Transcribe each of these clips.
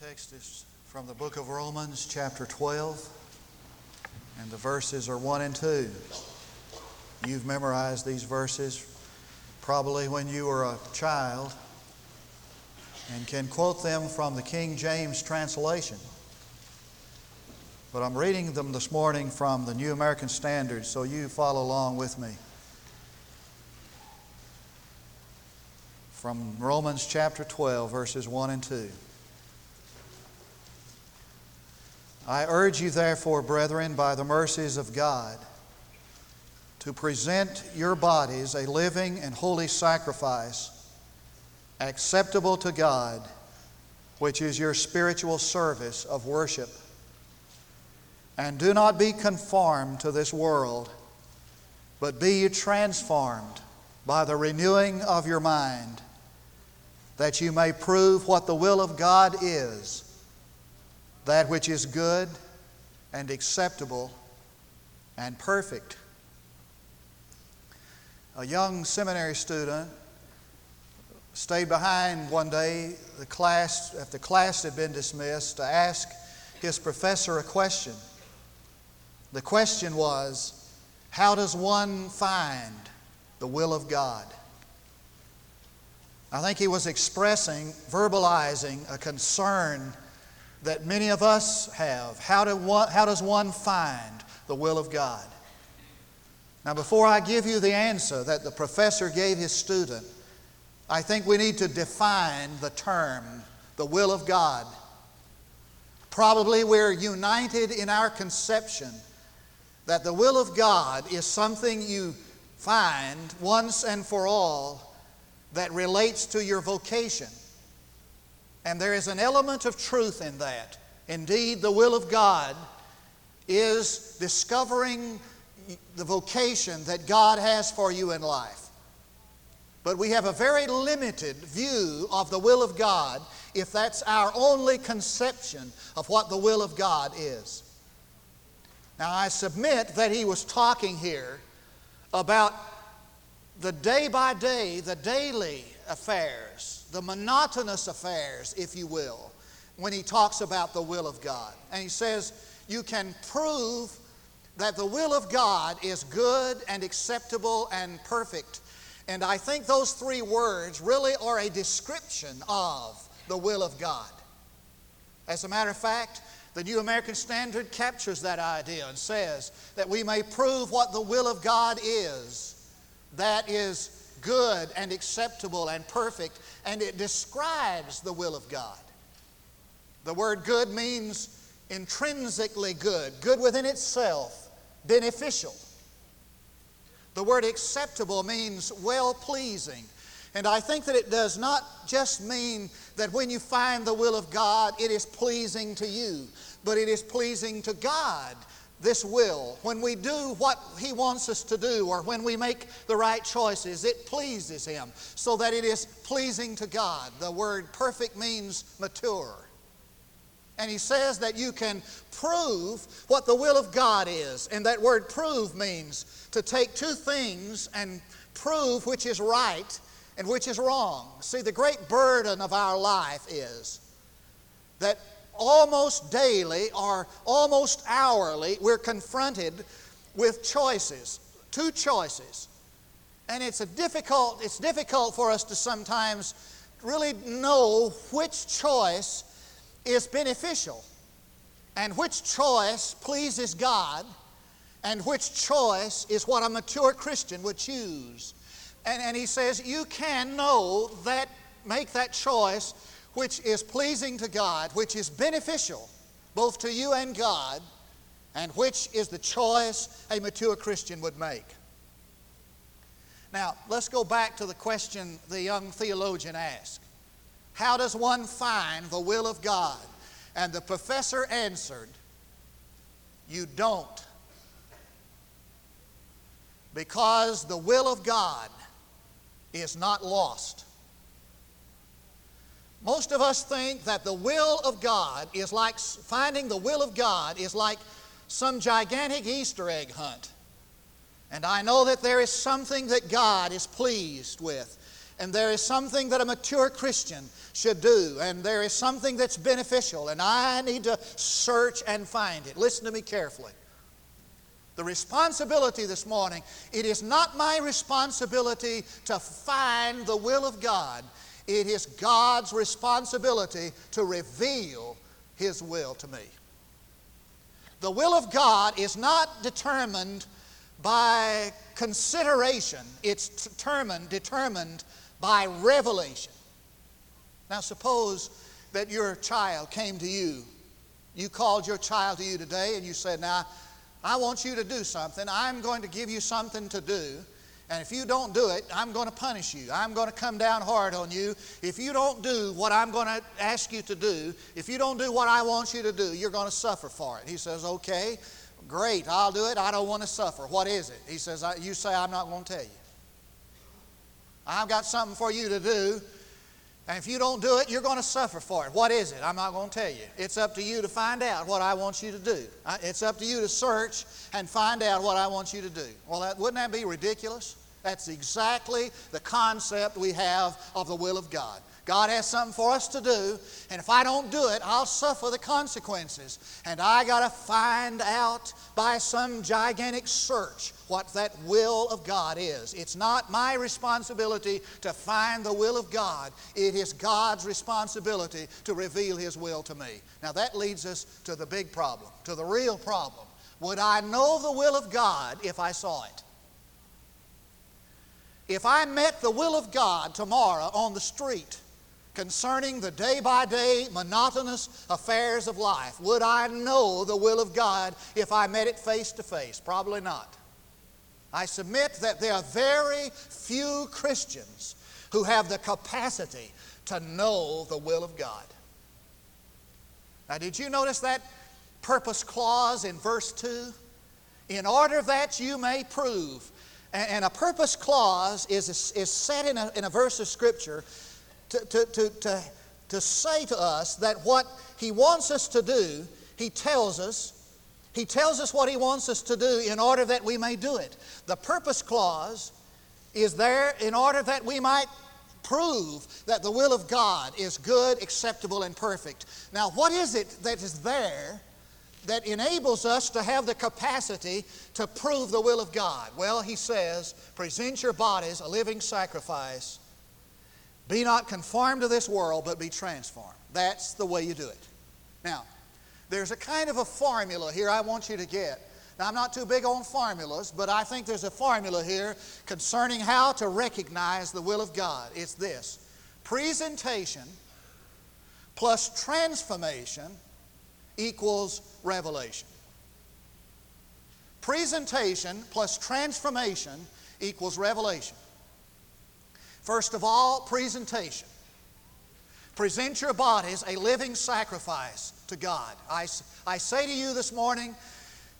text is from the book of Romans, chapter 12, and the verses are 1 and 2. You've memorized these verses probably when you were a child and can quote them from the King James translation. But I'm reading them this morning from the New American Standard, so you follow along with me. From Romans chapter 12, verses 1 and 2. I urge you, therefore, brethren, by the mercies of God, to present your bodies a living and holy sacrifice, acceptable to God, which is your spiritual service of worship. And do not be conformed to this world, but be ye transformed by the renewing of your mind, that you may prove what the will of God is that which is good and acceptable and perfect. A young seminary student stayed behind one day the class after class had been dismissed to ask his professor a question. The question was, how does one find the will of God? I think he was expressing, verbalizing a concern that many of us have. How, do one, how does one find the will of God? Now, before I give you the answer that the professor gave his student, I think we need to define the term, the will of God. Probably we're united in our conception that the will of God is something you find once and for all that relates to your vocation. And there is an element of truth in that. Indeed, the will of God is discovering the vocation that God has for you in life. But we have a very limited view of the will of God if that's our only conception of what the will of God is. Now, I submit that he was talking here about the day by day, the daily affairs the monotonous affairs, if you will, when he talks about the will of God. And he says, You can prove that the will of God is good and acceptable and perfect. And I think those three words really are a description of the will of God. As a matter of fact, the New American Standard captures that idea and says that we may prove what the will of God is. That is good and acceptable and perfect, and it describes the will of God. The word good means intrinsically good, good within itself, beneficial. The word acceptable means well pleasing. And I think that it does not just mean that when you find the will of God, it is pleasing to you, but it is pleasing to God this will, when we do what He wants us to do, or when we make the right choices, it pleases Him so that it is pleasing to God. The word perfect means mature. And He says that you can prove what the will of God is. And that word prove means to take two things and prove which is right and which is wrong. See, the great burden of our life is that almost daily or almost hourly, we're confronted with choices, two choices. And it's, a difficult, it's difficult for us to sometimes really know which choice is beneficial and which choice pleases God and which choice is what a mature Christian would choose. And, and he says, You can know that, make that choice which is pleasing to God, which is beneficial both to you and God, and which is the choice a mature Christian would make. Now, let's go back to the question the young theologian asked How does one find the will of God? And the professor answered, You don't. Because the will of God is not lost. Most of us think that the will of God is like finding the will of God is like some gigantic Easter egg hunt. And I know that there is something that God is pleased with. and there is something that a mature Christian should do, and there is something that's beneficial, and I need to search and find it. Listen to me carefully. The responsibility this morning, it is not my responsibility to find the will of God. It is God's responsibility to reveal His will to me. The will of God is not determined by consideration, it's determined, determined by revelation. Now, suppose that your child came to you. You called your child to you today and you said, Now, I want you to do something. I'm going to give you something to do. And if you don't do it, I'm going to punish you. I'm going to come down hard on you. If you don't do what I'm going to ask you to do, if you don't do what I want you to do, you're going to suffer for it. He says, Okay, great, I'll do it. I don't want to suffer. What is it? He says, You say, I'm not going to tell you. I've got something for you to do. And if you don't do it, you're going to suffer for it. What is it? I'm not going to tell you. It's up to you to find out what I want you to do. It's up to you to search and find out what I want you to do. Well, that, wouldn't that be ridiculous? That's exactly the concept we have of the will of God. God has something for us to do, and if I don't do it, I'll suffer the consequences. And I got to find out by some gigantic search what that will of God is. It's not my responsibility to find the will of God, it is God's responsibility to reveal His will to me. Now that leads us to the big problem, to the real problem. Would I know the will of God if I saw it? If I met the will of God tomorrow on the street, concerning the day by day monotonous affairs of life. Would I know the will of God if I met it face to face? Probably not. I submit that there are very few Christians who have the capacity to know the will of God. Now, did you notice that purpose clause in verse 2? In order that you may prove. And a purpose clause is, is set in a, in a verse of Scripture to, to, to, to, to say to us that what He wants us to do, He tells us. He tells us what He wants us to do in order that we may do it. The purpose clause is there in order that we might prove that the will of God is good, acceptable, and perfect. Now, what is it that is there that enables us to have the capacity to prove the will of God? Well, he says, present your bodies a living sacrifice, be not conformed to this world, but be transformed. That's the way you do it. Now, there's a kind of a formula here I want you to get. Now, I'm not too big on formulas, but I think there's a formula here concerning how to recognize the will of God. It's this presentation plus transformation equals revelation. Presentation plus transformation equals revelation. First of all, presentation. Present your bodies a living sacrifice to God. I, I say to you this morning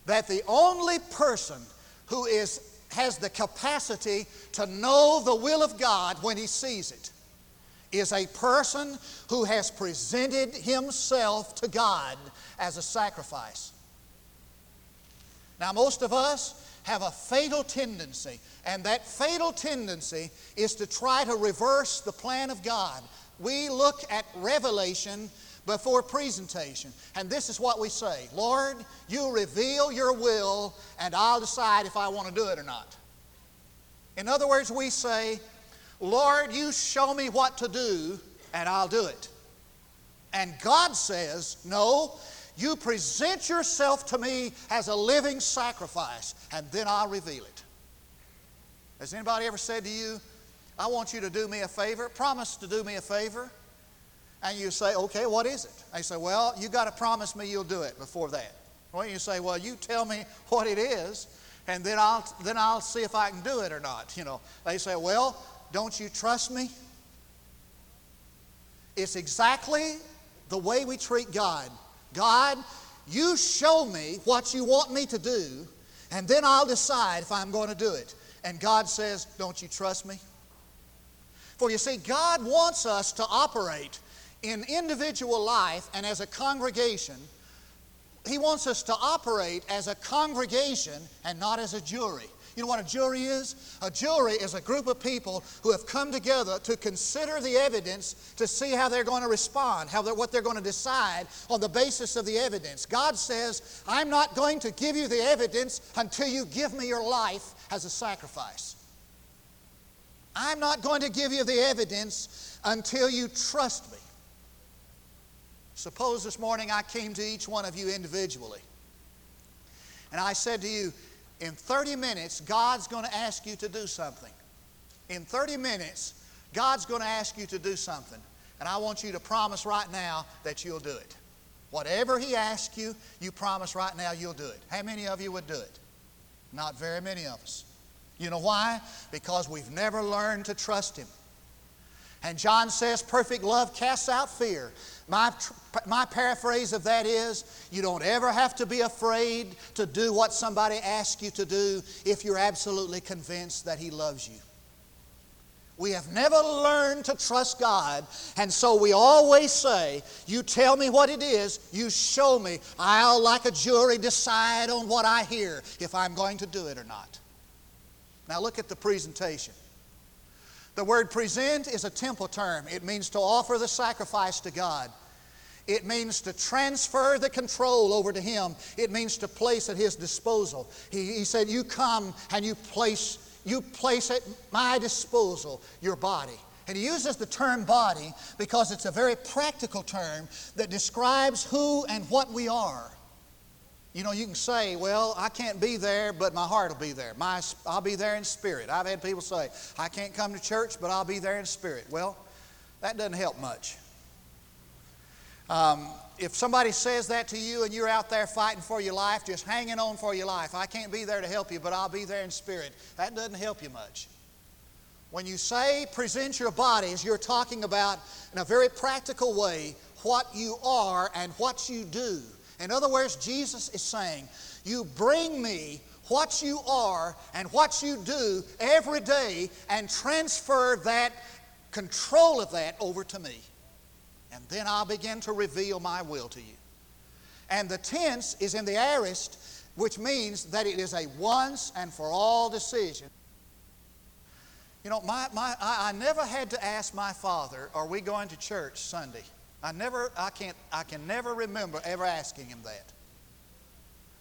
that the only person who is, has the capacity to know the will of God when he sees it is a person who has presented himself to God as a sacrifice. Now, most of us have a fatal tendency, and that fatal tendency is to try to reverse the plan of God. We look at revelation before presentation, and this is what we say Lord, you reveal your will, and I'll decide if I want to do it or not. In other words, we say, Lord, you show me what to do, and I'll do it. And God says, No, you present yourself to me as a living sacrifice, and then I'll reveal it. Has anybody ever said to you, I want you to do me a favor? Promise to do me a favor. And you say, okay, what is it? They say, well, you got to promise me you'll do it before that. Well, you say, well, you tell me what it is, and then I'll, then I'll see if I can do it or not. You know, they say, well, don't you trust me? It's exactly the way we treat God. God, you show me what you want me to do, and then I'll decide if I'm going to do it. And God says, Don't you trust me? For you see, God wants us to operate in individual life and as a congregation. He wants us to operate as a congregation and not as a jury. You know what a jury is? A jury is a group of people who have come together to consider the evidence to see how they're going to respond, how they're, what they're going to decide on the basis of the evidence. God says, I'm not going to give you the evidence until you give me your life as a sacrifice. I'm not going to give you the evidence until you trust me. Suppose this morning I came to each one of you individually and I said to you, in 30 minutes, God's going to ask you to do something. In 30 minutes, God's going to ask you to do something. And I want you to promise right now that you'll do it. Whatever He asks you, you promise right now you'll do it. How many of you would do it? Not very many of us. You know why? Because we've never learned to trust Him. And John says, perfect love casts out fear. My, my paraphrase of that is you don't ever have to be afraid to do what somebody asks you to do if you're absolutely convinced that He loves you. We have never learned to trust God, and so we always say, You tell me what it is, you show me. I'll, like a jury, decide on what I hear if I'm going to do it or not. Now, look at the presentation. The word present is a temple term. It means to offer the sacrifice to God. It means to transfer the control over to Him. It means to place at His disposal. He, he said, You come and you place, you place at my disposal your body. And he uses the term body because it's a very practical term that describes who and what we are. You know, you can say, well, I can't be there, but my heart will be there. My, I'll be there in spirit. I've had people say, I can't come to church, but I'll be there in spirit. Well, that doesn't help much. Um, if somebody says that to you and you're out there fighting for your life, just hanging on for your life, I can't be there to help you, but I'll be there in spirit, that doesn't help you much. When you say present your bodies, you're talking about, in a very practical way, what you are and what you do. In other words, Jesus is saying, You bring me what you are and what you do every day and transfer that control of that over to me. And then I'll begin to reveal my will to you. And the tense is in the aorist, which means that it is a once and for all decision. You know, my, my, I, I never had to ask my father, Are we going to church Sunday? I never, I can't, I can never remember ever asking him that.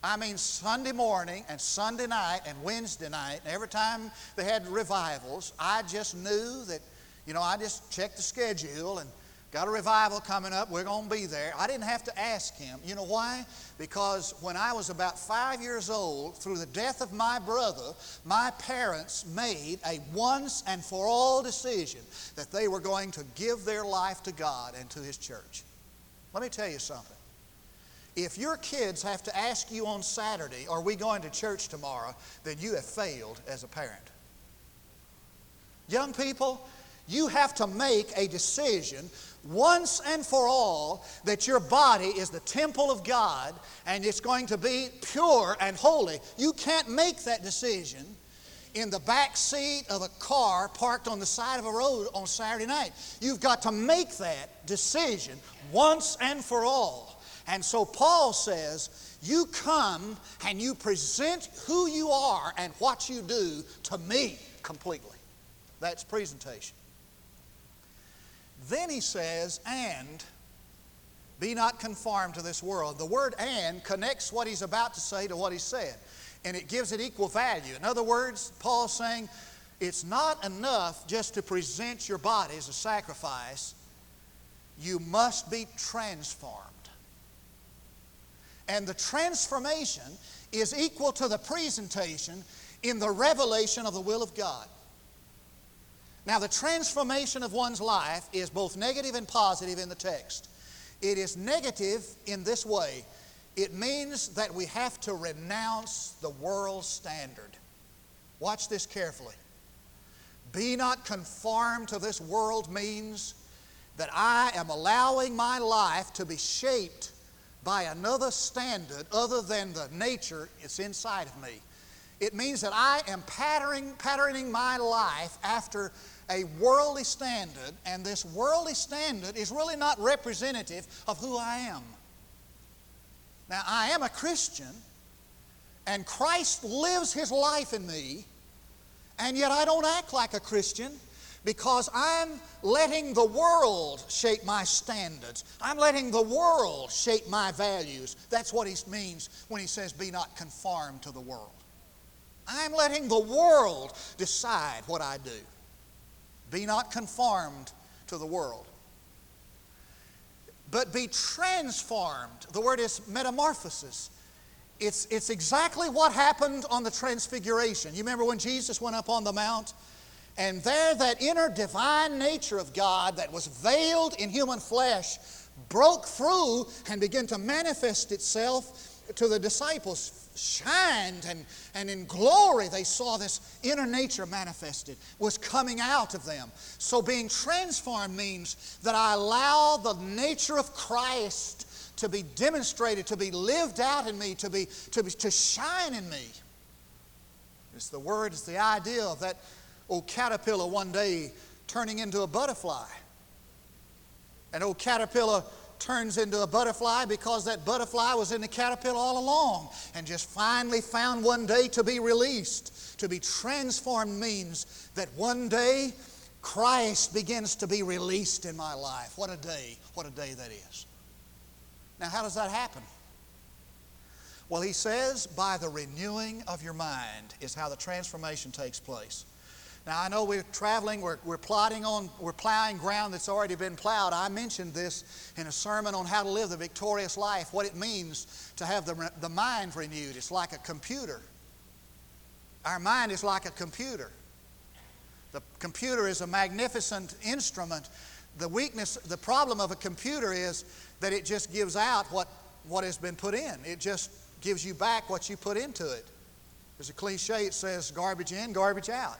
I mean, Sunday morning and Sunday night and Wednesday night, and every time they had revivals, I just knew that, you know, I just checked the schedule and Got a revival coming up. We're going to be there. I didn't have to ask him. You know why? Because when I was about five years old, through the death of my brother, my parents made a once and for all decision that they were going to give their life to God and to His church. Let me tell you something. If your kids have to ask you on Saturday, Are we going to church tomorrow? then you have failed as a parent. Young people, you have to make a decision once and for all that your body is the temple of God and it's going to be pure and holy. You can't make that decision in the back seat of a car parked on the side of a road on Saturday night. You've got to make that decision once and for all. And so Paul says, You come and you present who you are and what you do to me completely. That's presentation. Then he says, and be not conformed to this world. The word and connects what he's about to say to what he said, and it gives it equal value. In other words, Paul's saying it's not enough just to present your body as a sacrifice, you must be transformed. And the transformation is equal to the presentation in the revelation of the will of God. Now, the transformation of one's life is both negative and positive in the text. It is negative in this way it means that we have to renounce the world standard. Watch this carefully. Be not conformed to this world means that I am allowing my life to be shaped by another standard other than the nature that's inside of me. It means that I am patterning, patterning my life after a worldly standard, and this worldly standard is really not representative of who I am. Now, I am a Christian, And Christ lives his life in me, and yet I don't act like a Christian because I'm letting the world shape my standards. I'm letting the world shape my values. That's what he means when he says, Be not conformed to the world. I'm letting the world decide what I do. Be not conformed to the world. But be transformed. The word is metamorphosis. It's, it's exactly what happened on the transfiguration. You remember when Jesus went up on the mount? And there, that inner divine nature of God that was veiled in human flesh broke through and began to manifest itself to the disciples. Shined and, and in glory they saw this inner nature manifested, was coming out of them. So, being transformed means that I allow the nature of Christ to be demonstrated, to be lived out in me, to, be, to, be, to shine in me. It's the word, it's the idea of that old caterpillar one day turning into a butterfly. An old caterpillar turns into a butterfly because that butterfly was in the caterpillar all along and just finally found one day to be released. To be transformed means that one day Christ begins to be released in my life. What a day, what a day that is. Now, how does that happen? Well, he says, by the renewing of your mind is how the transformation takes place. Now, I know we're traveling, we're, we're plotting on, we're plowing ground that's already been plowed. I mentioned this in a sermon on how to live the victorious life, what it means to have the, the mind renewed. It's like a computer. Our mind is like a computer. The computer is a magnificent instrument. The weakness, the problem of a computer is that it just gives out what, what has been put in. It just gives you back what you put into it. There's a cliche, it says garbage in, garbage out.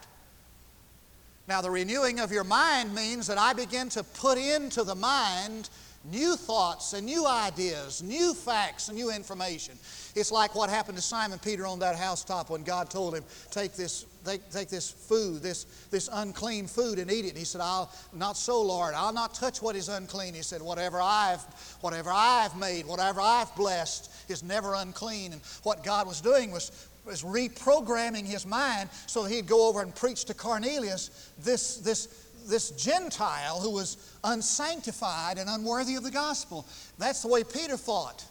Now, the renewing of your mind means that I begin to put into the mind new thoughts and new ideas, new facts and new information. It's like what happened to Simon Peter on that housetop when God told him, Take this, take, take this food, this, this unclean food, and eat it. And he said, I'll not so, Lord. I'll not touch what is unclean. He said, Whatever I've, whatever I've made, whatever I've blessed is never unclean. And what God was doing was was reprogramming his mind so he'd go over and preach to Cornelius, this, this, this Gentile who was unsanctified and unworthy of the gospel. That's the way Peter thought.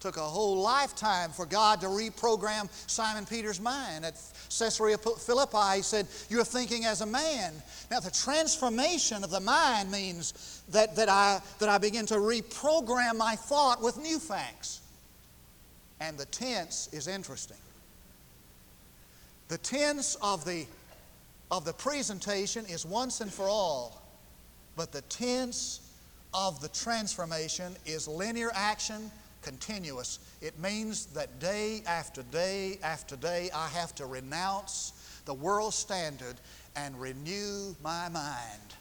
Took a whole lifetime for God to reprogram Simon Peter's mind. At Caesarea Philippi, he said, You're thinking as a man. Now, the transformation of the mind means that, that, I, that I begin to reprogram my thought with new facts. And the tense is interesting. The tense of the, of the presentation is once and for all, but the tense of the transformation is linear action, continuous. It means that day after day after day, I have to renounce the world standard and renew my mind.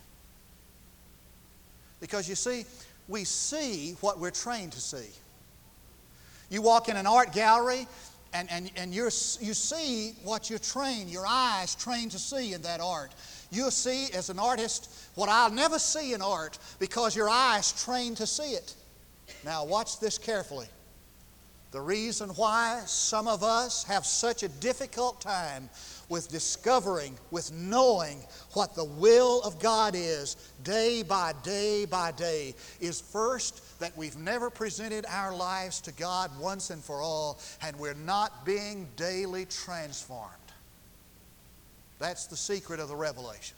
Because you see, we see what we're trained to see. You walk in an art gallery and, and, and you're, you see what you're trained, your eyes trained to see in that art. You'll see as an artist what I'll never see in art because your eyes trained to see it. Now, watch this carefully. The reason why some of us have such a difficult time with discovering, with knowing what the will of God is day by day by day is first that we've never presented our lives to God once and for all, and we're not being daily transformed. That's the secret of the revelation.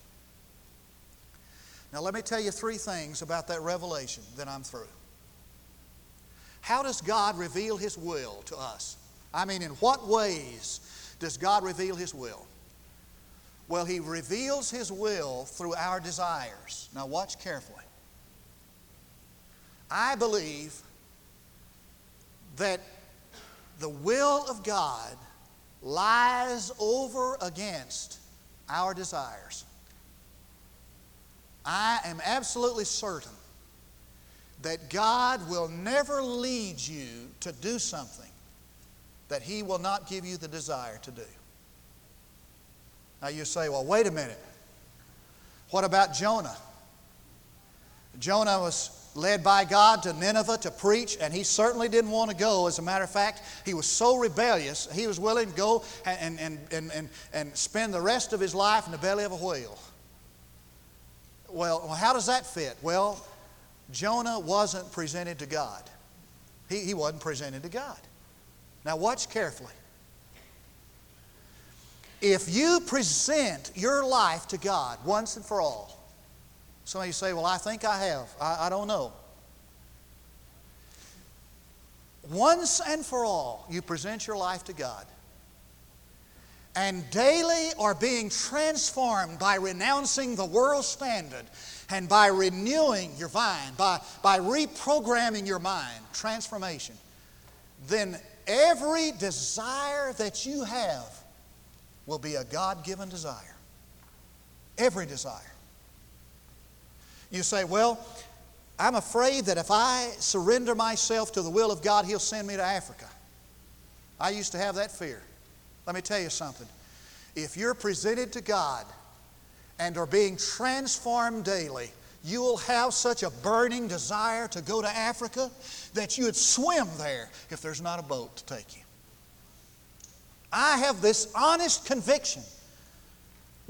Now, let me tell you three things about that revelation, then I'm through. How does God reveal His will to us? I mean, in what ways does God reveal His will? Well, He reveals His will through our desires. Now, watch carefully. I believe that the will of God lies over against our desires. I am absolutely certain that God will never lead you to do something that He will not give you the desire to do. Now you say, well, wait a minute. What about Jonah? Jonah was led by God to Nineveh to preach, and he certainly didn't want to go. As a matter of fact, he was so rebellious, he was willing to go and, and, and, and, and spend the rest of his life in the belly of a whale. Well, how does that fit? Well, Jonah wasn't presented to God. He, he wasn't presented to God. Now, watch carefully. If you present your life to God once and for all, some of you say, Well, I think I have. I, I don't know. Once and for all, you present your life to God and daily are being transformed by renouncing the world standard and by renewing your mind, by, by reprogramming your mind, transformation, then every desire that you have will be a God given desire. Every desire. You say, Well, I'm afraid that if I surrender myself to the will of God, He'll send me to Africa. I used to have that fear. Let me tell you something. If you're presented to God and are being transformed daily, you will have such a burning desire to go to Africa that you would swim there if there's not a boat to take you. I have this honest conviction.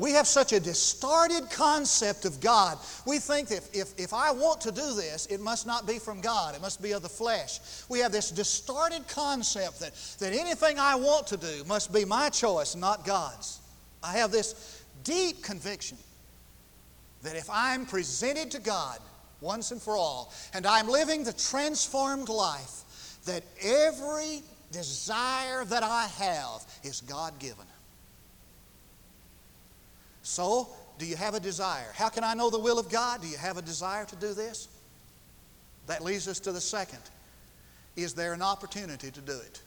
We have such a distorted concept of God. We think that if, if, if I want to do this, it must not be from God, it must be of the flesh. We have this distorted concept that, that anything I want to do must be my choice, not God's. I have this deep conviction that if I'm presented to God once and for all, and I'm living the transformed life, that every desire that I have is God given. So, do you have a desire? How can I know the will of God? Do you have a desire to do this? That leads us to the second. Is there an opportunity to do it?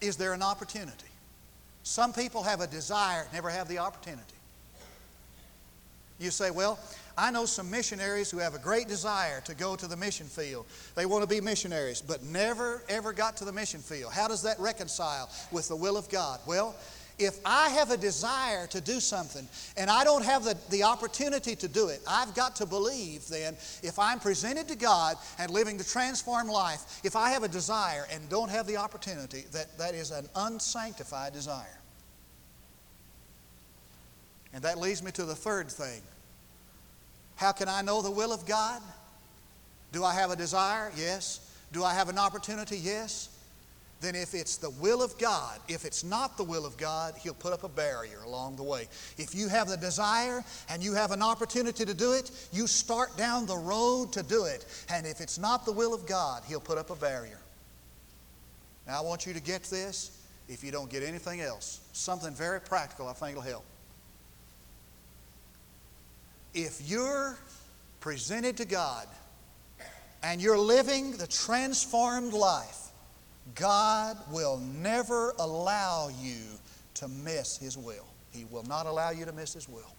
Is there an opportunity? Some people have a desire, never have the opportunity. You say, well, I know some missionaries who have a great desire to go to the mission field. They want to be missionaries, but never, ever got to the mission field. How does that reconcile with the will of God? Well, if I have a desire to do something and I don't have the, the opportunity to do it, I've got to believe then if I'm presented to God and living the transformed life, if I have a desire and don't have the opportunity, that, that is an unsanctified desire. And that leads me to the third thing how can I know the will of God? Do I have a desire? Yes. Do I have an opportunity? Yes. Then, if it's the will of God, if it's not the will of God, He'll put up a barrier along the way. If you have the desire and you have an opportunity to do it, you start down the road to do it. And if it's not the will of God, He'll put up a barrier. Now, I want you to get this if you don't get anything else. Something very practical I think will help. If you're presented to God and you're living the transformed life, God will never allow you to miss His will. He will not allow you to miss His will.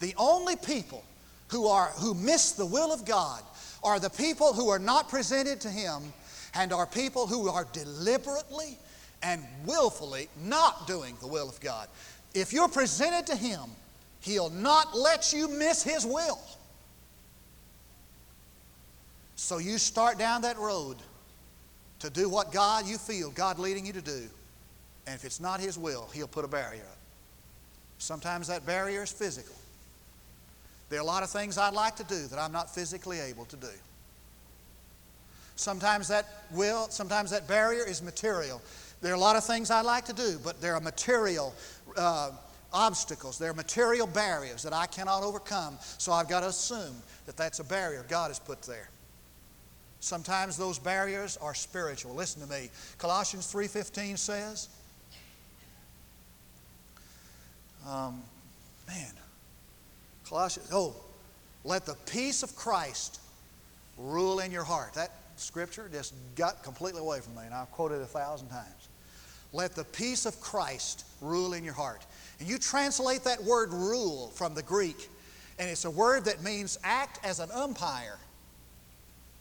The only people who, are, who miss the will of God are the people who are not presented to Him and are people who are deliberately and willfully not doing the will of God. If you're presented to Him, He'll not let you miss His will. So you start down that road to do what God, you feel God leading you to do. And if it's not His will, He'll put a barrier up. Sometimes that barrier is physical. There are a lot of things I'd like to do that I'm not physically able to do. Sometimes that will, sometimes that barrier is material. There are a lot of things I'd like to do, but there are material uh, obstacles, there are material barriers that I cannot overcome, so I've got to assume that that's a barrier God has put there. Sometimes those barriers are spiritual. Listen to me. Colossians 3:15 says, um, man, Colossians, oh, let the peace of Christ rule in your heart. That scripture just got completely away from me, and I've quoted it a thousand times. Let the peace of Christ rule in your heart. And you translate that word rule from the Greek, and it's a word that means act as an umpire.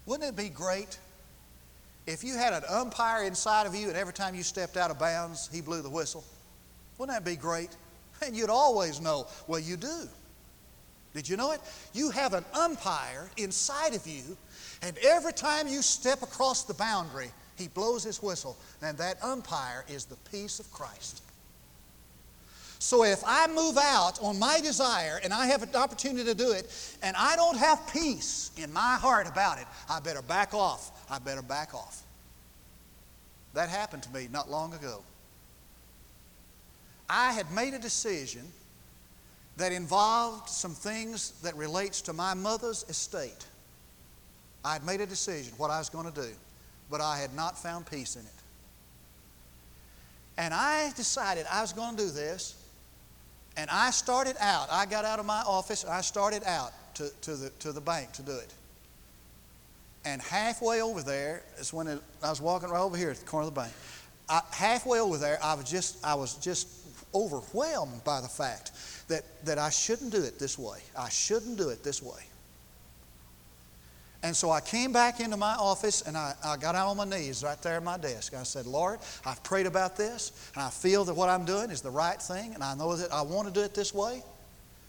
Wouldn't it be great if you had an umpire inside of you and every time you stepped out of bounds, he blew the whistle? Wouldn't that be great? And you'd always know, well, you do. Did you know it? You have an umpire inside of you, and every time you step across the boundary, he blows his whistle, and that umpire is the peace of Christ. So if I move out on my desire and I have an opportunity to do it, and I don't have peace in my heart about it, I better back off. I better back off. That happened to me not long ago. I had made a decision that involved some things that relates to my mother's estate. I had made a decision what I was going to do, but I had not found peace in it. And I decided I was going to do this and I started out, I got out of my office, I started out to, to, the, to the bank to do it. And halfway over there is when it, I was walking right over here at the corner of the bank. I, halfway over there, I was just, I was just overwhelmed by the fact that, that I shouldn't do it this way. I shouldn't do it this way. And so I came back into my office and I, I got out on my knees right there at my desk. I said, Lord, I've prayed about this and I feel that what I'm doing is the right thing and I know that I want to do it this way,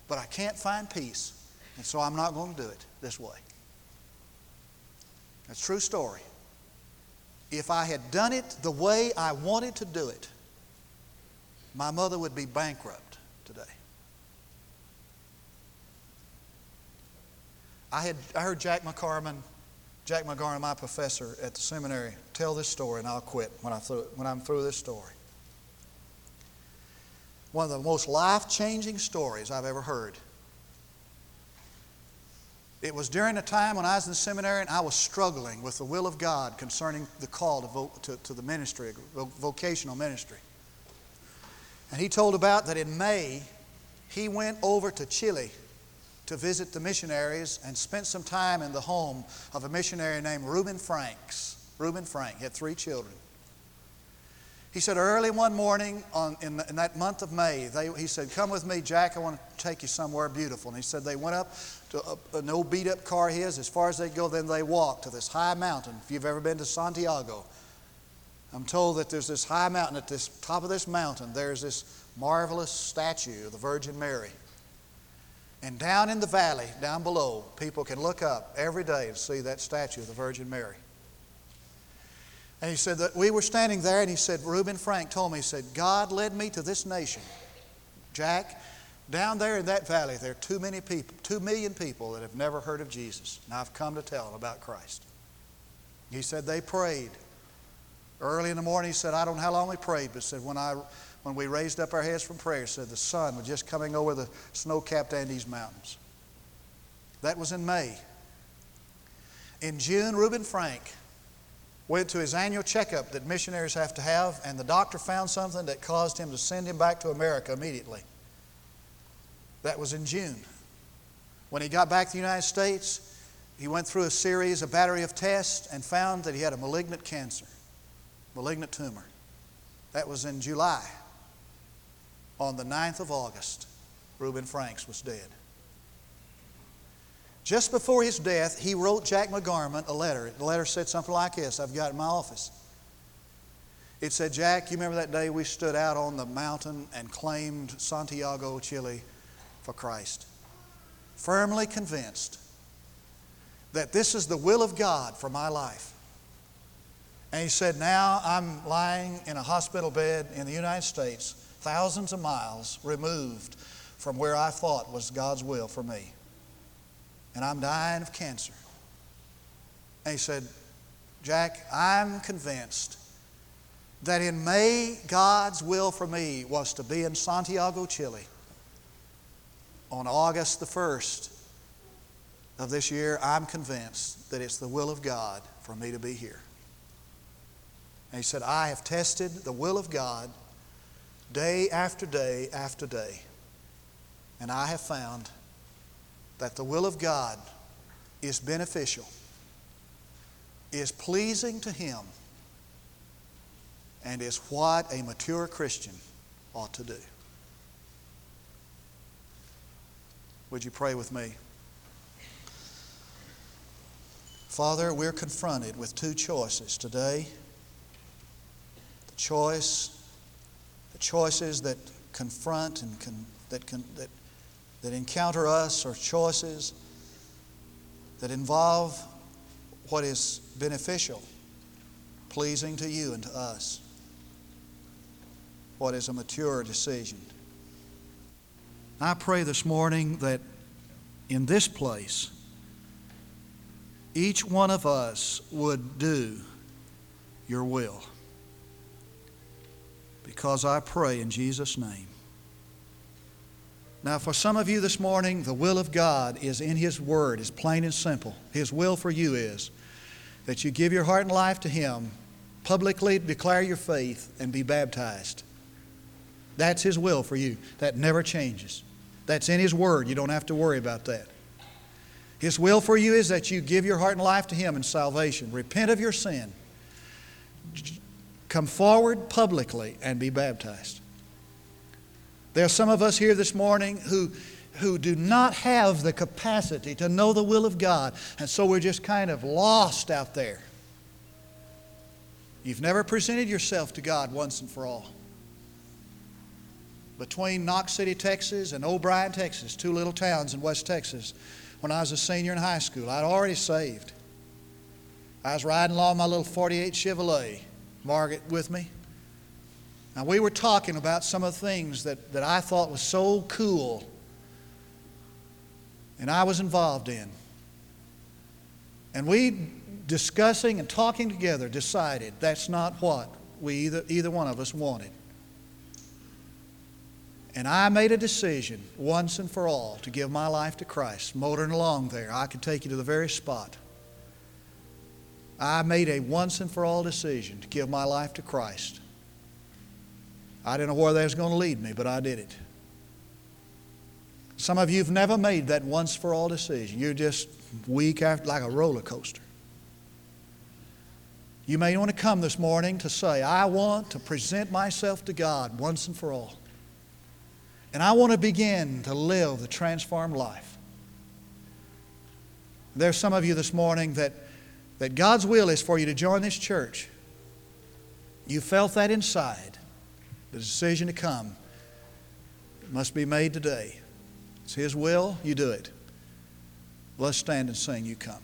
but I can't find peace. And so I'm not going to do it this way. That's a true story. If I had done it the way I wanted to do it, my mother would be bankrupt today. I, had, I heard Jack McCarman, Jack McGarman, my professor at the seminary, tell this story, and I'll quit when, I through, when I'm through this story. One of the most life changing stories I've ever heard. It was during a time when I was in the seminary and I was struggling with the will of God concerning the call to, vo- to, to the ministry, vocational ministry. And he told about that in May, he went over to Chile to visit the missionaries and spent some time in the home of a missionary named Reuben Franks. Reuben Frank had three children. He said, early one morning on, in, in that month of May, they, he said, Come with me, Jack, I want to take you somewhere beautiful. And he said, They went up to a, an old beat up car his. As far as they go, then they walked to this high mountain. If you've ever been to Santiago, I'm told that there's this high mountain. At this top of this mountain, there's this marvelous statue of the Virgin Mary. And down in the valley, down below, people can look up every day and see that statue of the Virgin Mary. And he said that we were standing there, and he said, Reuben Frank told me, he said, God led me to this nation. Jack, down there in that valley, there are too many people, two million people that have never heard of Jesus. And I've come to tell them about Christ. He said they prayed. Early in the morning, he said, I don't know how long we prayed, but said, when I when we raised up our heads from prayer, said the sun was just coming over the snow capped Andes Mountains. That was in May. In June, Reuben Frank went to his annual checkup that missionaries have to have, and the doctor found something that caused him to send him back to America immediately. That was in June. When he got back to the United States, he went through a series, a battery of tests, and found that he had a malignant cancer, malignant tumor. That was in July on the 9th of August, Reuben Franks was dead. Just before his death, he wrote Jack McGarman a letter. The letter said something like this I've got in my office. It said, Jack, you remember that day we stood out on the mountain and claimed Santiago, Chile for Christ? Firmly convinced that this is the will of God for my life. And he said, Now I'm lying in a hospital bed in the United States thousands of miles removed from where I thought was God's will for me. And I'm dying of cancer. And he said, Jack, I'm convinced that in May, God's will for me was to be in Santiago, Chile. On August the 1st of this year, I'm convinced that it's the will of God for me to be here. And he said, I have tested the will of God day after day after day. And I have found that the will of God is beneficial, is pleasing to Him, and is what a mature Christian ought to do. Would you pray with me? Father, we're confronted with two choices today. The choice choices that confront and that, that, that encounter us are choices that involve what is beneficial, pleasing to you and to us. What is a mature decision. I pray this morning that in this place, each one of us would do your will. Because I pray in Jesus' name. Now, for some of you this morning, the will of God is in His Word, is plain and simple. His will for you is that you give your heart and life to Him, publicly declare your faith, and be baptized. That's His will for you. That never changes. That's in His Word. You don't have to worry about that. His will for you is that you give your heart and life to Him in salvation. Repent of your sin. Come forward publicly and be baptized. There are some of us here this morning who, who do not have the capacity to know the will of God, and so we're just kind of lost out there. You've never presented yourself to God once and for all. Between Knox City, Texas, and O'Brien, Texas, two little towns in West Texas, when I was a senior in high school, I'd already saved. I was riding along my little 48 Chevrolet, Margaret with me. Now, we were talking about some of the things that, that I thought was so cool and I was involved in. And we, discussing and talking together, decided that's not what we either, either one of us wanted. And I made a decision once and for all to give my life to Christ. Motoring along there, I could take you to the very spot. I made a once and for all decision to give my life to Christ. I didn't know where that was going to lead me, but I did it. Some of you have never made that once for all decision. You're just weak after, like a roller coaster. You may want to come this morning to say, I want to present myself to God once and for all. And I want to begin to live the transformed life. There's some of you this morning that, that God's will is for you to join this church. You felt that inside. The decision to come must be made today. It's His will, you do it. Let's stand and sing, You Come.